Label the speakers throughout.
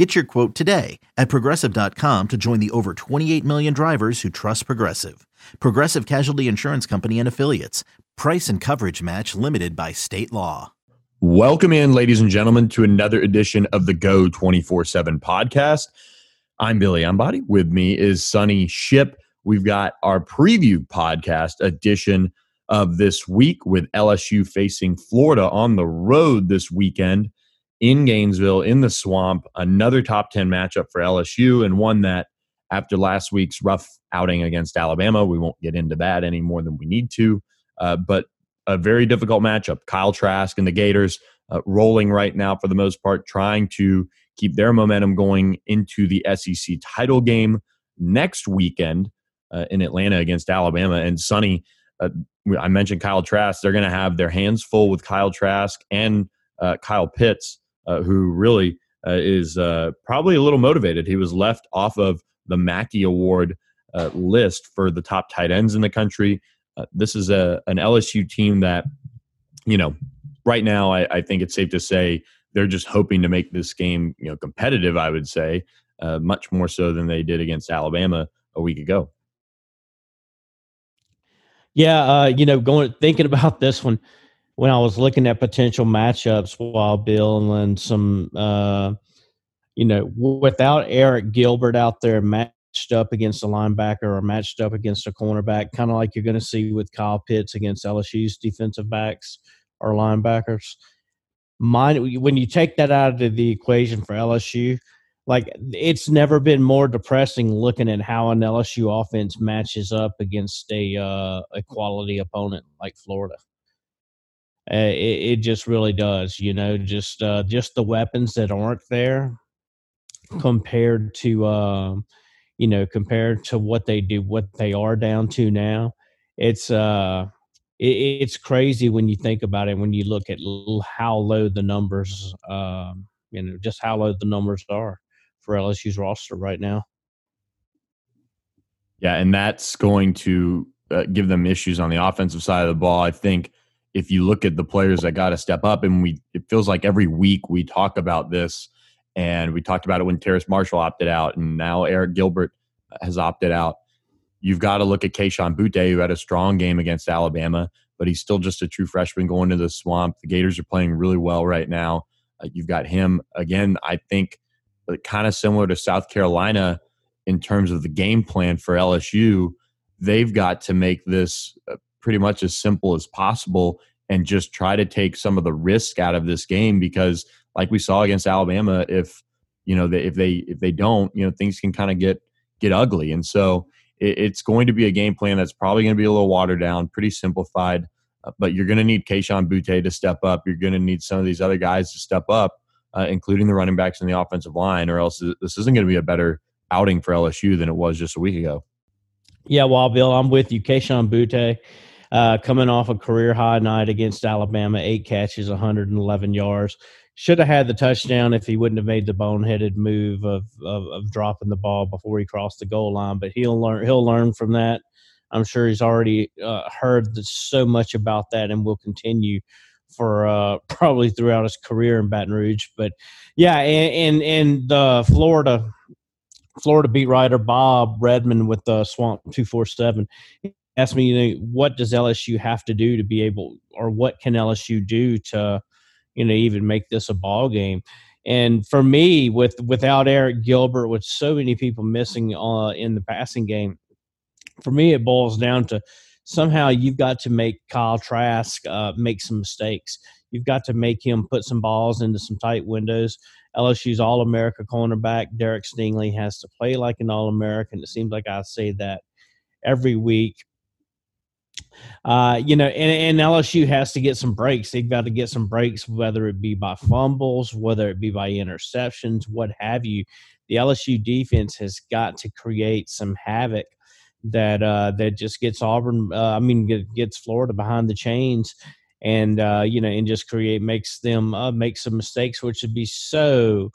Speaker 1: Get your quote today at progressive.com to join the over 28 million drivers who trust Progressive. Progressive Casualty Insurance Company and Affiliates. Price and coverage match limited by state law.
Speaker 2: Welcome in, ladies and gentlemen, to another edition of the Geaux 24 7 podcast. I'm Billy Embody. With me is Sonny Shipp. We've got our preview podcast edition of this week with LSU facing Florida on the road this weekend in Gainesville, in the swamp. Another top 10 matchup for LSU, and one that after last week's rough outing against Alabama, we won't get into that any more than we need to. Uh, but a very difficult matchup. Kyle Trask and the Gators uh, rolling right now for the most part, trying to keep their momentum going into the SEC title game next weekend uh, in Atlanta against Alabama. And Sonny, uh, I mentioned Kyle Trask. They're going to have their hands full with Kyle Trask and uh, Kyle Pitts, uh, who really is probably a little motivated. He was left off of the Mackey Award uh, list for the top tight ends in the country. Uh, this is a an LSU team that, you know, right now I, I, think it's safe to say they're just hoping to make this game, you know, competitive. I would say uh, much more so than they did against Alabama a week ago.
Speaker 3: Yeah, uh, you know, going thinking about this one when I was looking at potential matchups while Bill and some uh, you know, without Arik Gilbert out there matched up against a linebacker or matched up against a cornerback, kind of like you're going to see with Kyle Pitts against LSU's defensive backs or linebackers. Mine, when you take that out of the equation for LSU, like it's never been more depressing looking at how an LSU offense matches up against a uh, a quality opponent like Florida. Uh, it, it, just really does, you know, just uh, just the weapons that aren't there compared to um, you know compared to what they do what they are down to now it's uh it, it's crazy when you think about it when you look at how low the numbers um you know just how low the numbers are for LSU's roster right now.
Speaker 2: Yeah and that's going to uh, give them issues on the offensive side of the ball. I think if you look at the players that got to step up and we it feels like every week we talk about this and we talked about it when Terrace Marshall opted out, and now Arik Gilbert has opted out. You've got to look at Kayshon Boutte, who had a strong game against Alabama, but he's still just a true freshman going to the swamp. The Gators are playing really well right now. Uh, you've got him again. I think uh, kind of similar to South Carolina in terms of the game plan for LSU. They've got to make this uh, pretty much as simple as possible and just try to take some of the risk out of this game because like we saw against Alabama, if you know if they if they don't, you know things can kind of get get ugly, and so it, it's going to be a game plan that's probably going to be a little watered down, pretty simplified. Uh, but you're going to need Kayshon Boutte to step up. You're going to need some of these other guys to step up, uh, including the running backs and the offensive line, or else this isn't going to be a better outing for LSU than it was just a week ago.
Speaker 3: Yeah, well, Bill, I'm with you. Kayshon Boutte uh, coming off a career high night against Alabama, eight catches, 111 yards should have had the touchdown if he wouldn't have made the boneheaded move of, of, of dropping the ball before he crossed the goal line. But he'll learn he'll learn from that. I'm sure he's already uh, heard so much about that and will continue for uh, probably throughout his career in Baton Rouge. But yeah, and and, and the Florida Florida beat writer Bob Redman with the Swamp two four seven asked me, you know, what does LSU have to do to be able, or what can LSU do to you know even make this a ball game. And for me, with without Arik Gilbert, with so many people missing uh, in the passing game, for me it boils down to somehow you've got to make Kyle Trask uh, make some mistakes. You've got to make him put some balls into some tight windows. LSU's All America cornerback Derek Stingley has to play like an All American. It seems like I say that every week. Uh, you know, and, and, LSU has to get some breaks. They've got to get some breaks, whether it be by fumbles, whether it be by interceptions, what have you. The LSU defense has got to create some havoc that uh, that just gets Auburn. Uh, I mean, gets Florida behind the chains, and uh, you know, and just create makes them uh, make some mistakes, which would be so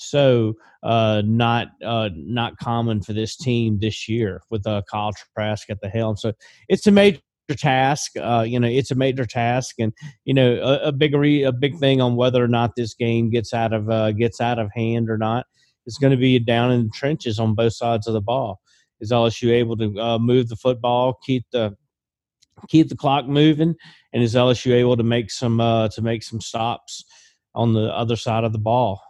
Speaker 3: so uh, not uh, not common for this team this year with uh, Kyle Trask at the helm. So it's a major task. Uh, you know, it's a major task, and you know, a, a big re- a big thing on whether or not this game gets out of uh, gets out of hand or not is going to be down in the trenches on both sides of the ball. Is LSU able to uh, move the football, keep the keep the clock moving, and is LSU able to make some uh, to make some stops on the other side of the ball?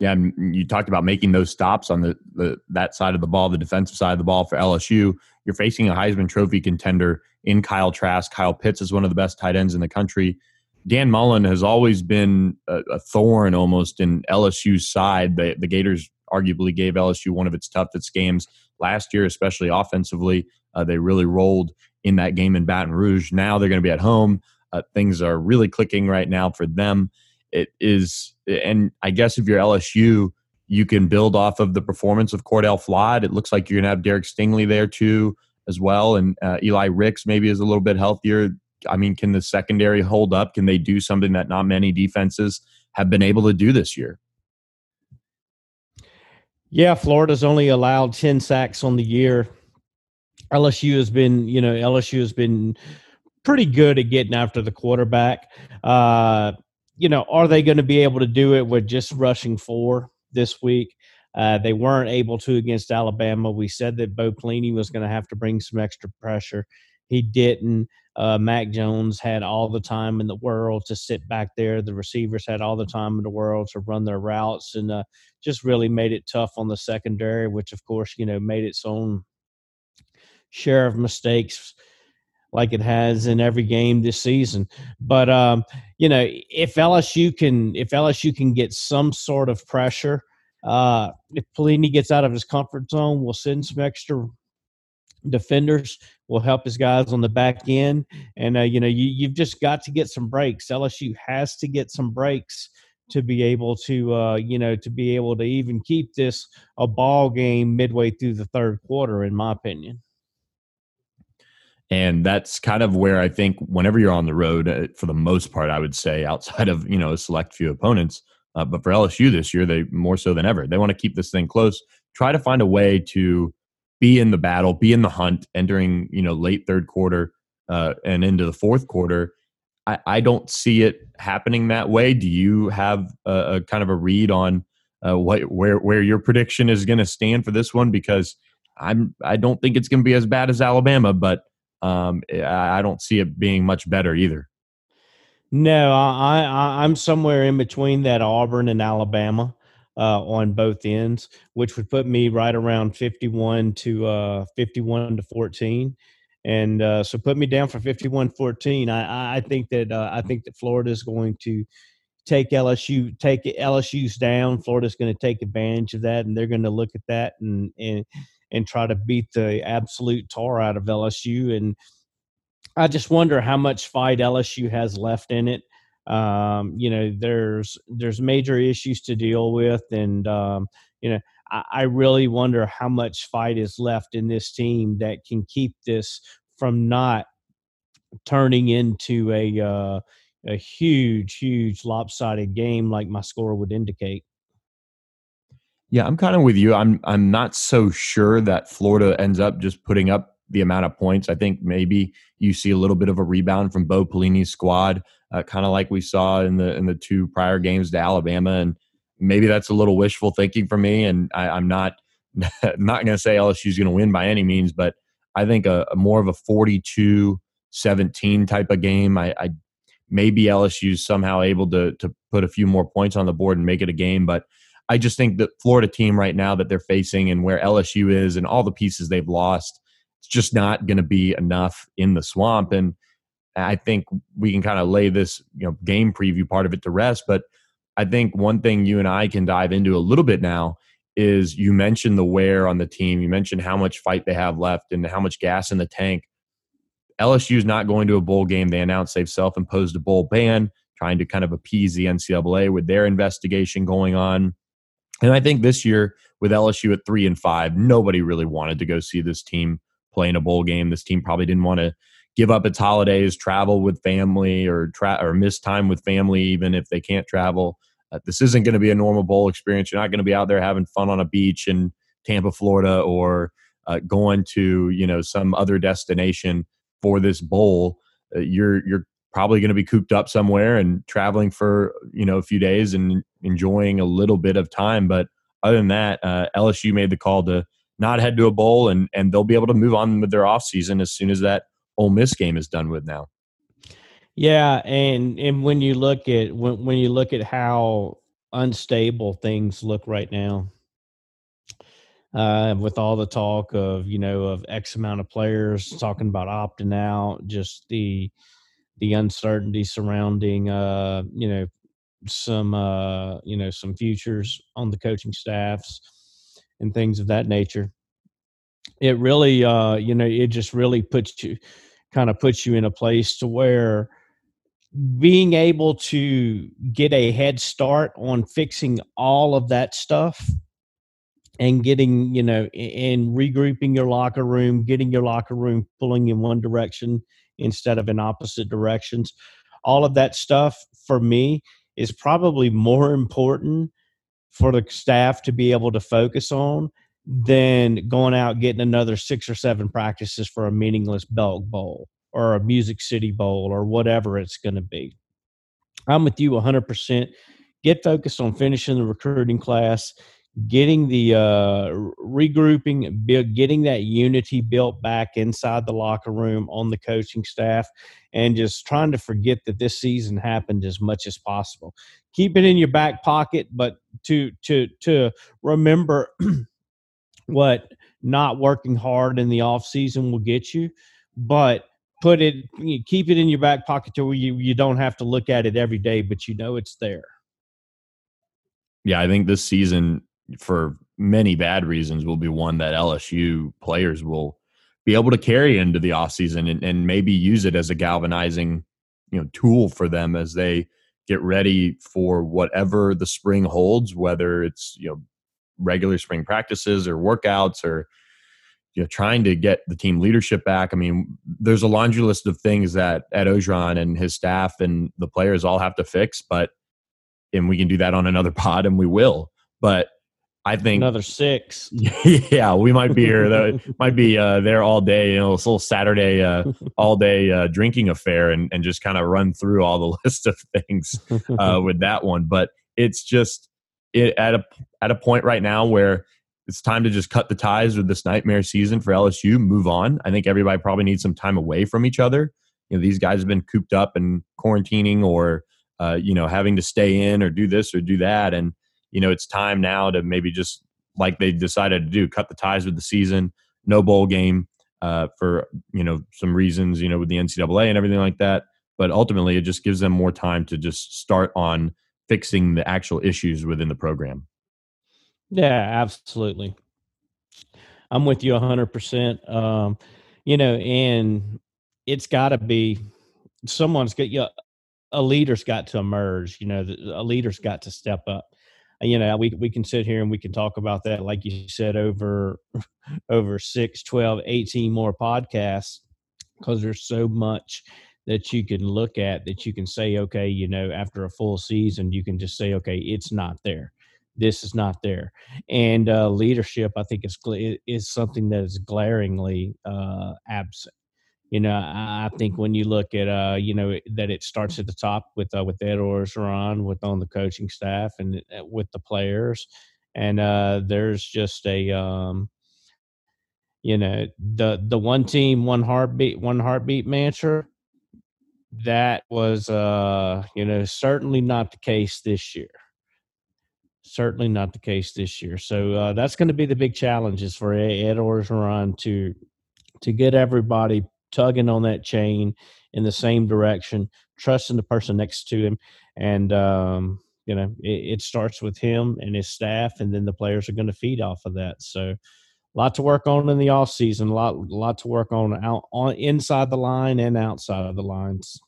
Speaker 2: Yeah, and you talked about making those stops on the, the that side of the ball, the defensive side of the ball for LSU. You're facing a Heisman Trophy contender in Kyle Trask. Kyle Pitts is one of the best tight ends in the country. Dan Mullen has always been a, a thorn almost in LSU's side. The, the Gators arguably gave LSU one of its toughest games last year, especially offensively. Uh, they really rolled in that game in Baton Rouge. Now they're going to be at home. Uh, things are really clicking right now for them it is, and I guess if you're LSU, you can build off of the performance of Cordale Flott. It looks like you're going to have Derek Stingley there too, as well, and uh, Eli Ricks maybe is a little bit healthier. I mean, can the secondary hold up? Can they do something that not many defenses have been able to do this year?
Speaker 3: Yeah, Florida's only allowed 10 sacks on the year. LSU has been, you know, LSU has been pretty good at getting after the quarterback. Uh, you know, are they going to be able to do it with just rushing four this week? Uh, they weren't able to against Alabama. We said that Bo Pelini was going to have to bring some extra pressure. He didn't. Uh, Mac Jones had all the time in the world to sit back there. The receivers had all the time in the world to run their routes and uh, just really made it tough on the secondary, which, of course, you know, made its own share of mistakes like it has in every game this season. But um, you know, if LSU can if LSU can get some sort of pressure, uh, if Pelini gets out of his comfort zone, we'll send some extra defenders. We'll help his guys on the back end, and uh, you know, you you've just got to get some breaks. LSU has to get some breaks to be able to uh, you know to be able to even keep this a ball game midway through the third quarter in my opinion
Speaker 2: and that's kind of where I think whenever you're on the road, uh, for the most part, I would say outside of you know a select few opponents, uh, but for LSU this year, they more so than ever, they want to keep this thing close. Try to find a way to be in the battle, be in the hunt, entering you know late third quarter uh, and into the fourth quarter. I, I, don't see it happening that way. Do you have a, a kind of a read on uh, what where where your prediction is going to stand for this one? Because I'm I don't think it's going to be as bad as Alabama, but um, I don't see it being much better either.
Speaker 3: No, I, I I'm somewhere in between that Auburn and Alabama uh, on both ends, which would put me right around 51 to uh, 51 to 14. And uh, so put me down for 51-14. I, I think that uh, I think that Florida is going to take LSU take LSU's down. Florida's going to take advantage of that, and they're going to look at that and and and try to beat the absolute tar out of LSU. And I just wonder how much fight LSU has left in it. Um, you know, there's there's major issues to deal with, and um, you know, I, I really wonder how much fight is left in this team that can keep this from not turning into a uh, a huge, huge lopsided game like my score would indicate.
Speaker 2: Yeah, I'm kind of with you. I'm I'm not so sure that Florida ends up just putting up the amount of points. I think maybe you see a little bit of a rebound from Bo Pelini's squad, uh, kind of like we saw in the in the two prior games to Alabama, and maybe that's a little wishful thinking for me. And I, am not not going to say LSU is going to win by any means, but I think a, a, more of a 42-17 type of game. I, I maybe LSU is somehow able to to put a few more points on the board and make it a game, but I just think the Florida team right now that they're facing and where LSU is and all the pieces they've lost, it's just not going to be enough in the swamp. And I think we can kind of lay this you know game preview part of it to rest. But I think one thing you and I can dive into a little bit now is you mentioned the wear on the team. You mentioned how much fight they have left and how much gas in the tank. LSU is not going to a bowl game. They announced they've self imposed a bowl ban, trying to kind of appease the NCAA with their investigation going on And I think this year with LSU at three and five, nobody really wanted to go see this team play in a bowl game. This team probably didn't want to give up its holidays, travel with family, or tra- or miss time with family, even if they can't travel. Uh, this isn't going to be a normal bowl experience. You're not going to be out there having fun on a beach in Tampa, Florida, or uh, going to you know some other destination for this bowl. Uh, you're you're probably going to be cooped up somewhere and traveling for you know a few days and enjoying a little bit of time. But other than that, uh, LSU made the call to not head to a bowl, and and they'll be able to move on with their off season as soon as that Ole Miss game is done with now.
Speaker 3: Yeah, and and when you look at when when you look at how unstable things look right now, uh, with all the talk of you know of X amount of players talking about opting out, just the the uncertainty surrounding uh, you know some uh, you know some futures on the coaching staffs and things of that nature. It really uh, you know it just really puts you kind of puts you in a place to where being able to get a head start on fixing all of that stuff and getting you know and regrouping your locker room getting your locker room pulling in one direction instead of in opposite directions all of that stuff for me is probably more important for the staff to be able to focus on than going out getting another six or seven practices for a meaningless Belk Bowl or a Music City Bowl or whatever it's going to be. I'm with you 100%. Get focused on finishing the recruiting class, getting the uh, regrouping, getting that unity built back inside the locker room on the coaching staff, and just trying to forget that this season happened as much as possible. Keep it in your back pocket, but to to to remember what not working hard in the off season will get you, but put it keep it in your back pocket to where you, you don't have to look at it every day but you know it's there
Speaker 2: yeah i think this season for many bad reasons will be one that lsu players will be able to carry into the offseason and, and maybe use it as a galvanizing you know tool for them as they get ready for whatever the spring holds whether it's you know regular spring practices or workouts or you know trying to get the team leadership back. I mean, there's a laundry list of things that Ed Orgeron and his staff and the players all have to fix, but and we can do that on another pod and we will. But I think
Speaker 3: another six.
Speaker 2: Yeah, we might be here. might be uh, there all day. You know, this little Saturday, uh, all day uh, drinking affair, and and just kind of run through all the list of things uh, with that one. But it's just it, at a at a point right now where it's time to just cut the ties with this nightmare season for LSU, move on. I think everybody probably needs some time away from each other. You know, these guys have been cooped up and quarantining or, uh, you know, having to stay in or do this or do that. And, you know, it's time now to maybe just like they decided to do, cut the ties with the season, no bowl game uh, for, you know, some reasons, you know, with the NCAA and everything like that. But ultimately, it just gives them more time to just start on fixing the actual issues within the program.
Speaker 3: Yeah, absolutely. I'm with you 100%. Um, you know, and it's got to be someone's got you know, a leader's got to emerge, you know, a leader's got to step up. You know, we we can sit here and we can talk about that like you said over over 6, 12, 18 more podcasts because there's so much that you can look at that you can say okay, you know, after a full season you can just say okay, it's not there this is not there. And uh, leadership, I think, is is something that is glaringly uh, absent. You know, I, I think when you look at, uh, you know, that it starts at the top with uh, with Ed Orgeron, with on the coaching staff, and uh, with the players, and uh, there's just a, um, you know, the the one team, one heartbeat, one heartbeat mantra. That was, uh, you know, certainly not the case this year certainly not the case this year. So uh, that's going to be the big challenges for Ed Orgeron to to get everybody tugging on that chain in the same direction, trusting the person next to him, and um, you know it, it, starts with him and his staff, and then the players are going to feed off of that. So. A lot to work on in the off season. A lot, lot to work on out on inside the line and outside of the lines.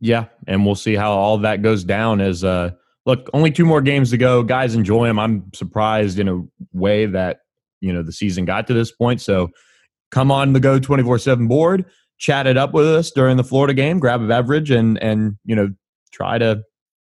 Speaker 2: Yeah, and we'll see how all that goes down as uh, look, only two more games to go. Guys, enjoy them. I'm surprised in a way that you know the season got to this point. So come on the Geaux 24 seven board, chat it up with us during the Florida game, grab a beverage, and and you know try to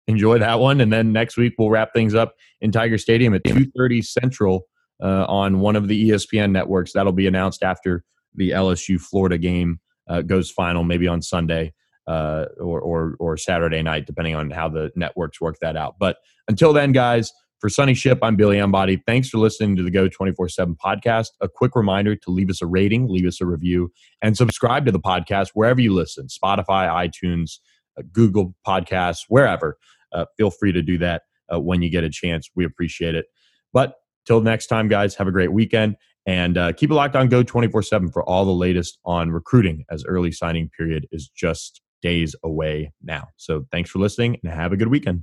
Speaker 2: enjoy that one. And then next week we'll wrap things up in Tiger Stadium at 2:30 Central uh, on one of the ESPN networks. That'll be announced after the LSU Florida game uh, goes final, maybe on Sunday uh, or, or or Saturday night, depending on how the networks work that out. But until then, guys. For Sonny Shipp, I'm Billy Embody. Thanks for listening to the Geaux 24 7 podcast. A quick reminder to leave us a rating, leave us a review, and subscribe to the podcast wherever you listen Spotify, iTunes, uh, Google Podcasts, wherever. Uh, feel free to do that uh, when you get a chance. We appreciate it. But till next time, guys, have a great weekend and uh, keep it locked on Geaux 24 7 for all the latest on recruiting as early signing period is just days away now. So thanks for listening and have a good weekend.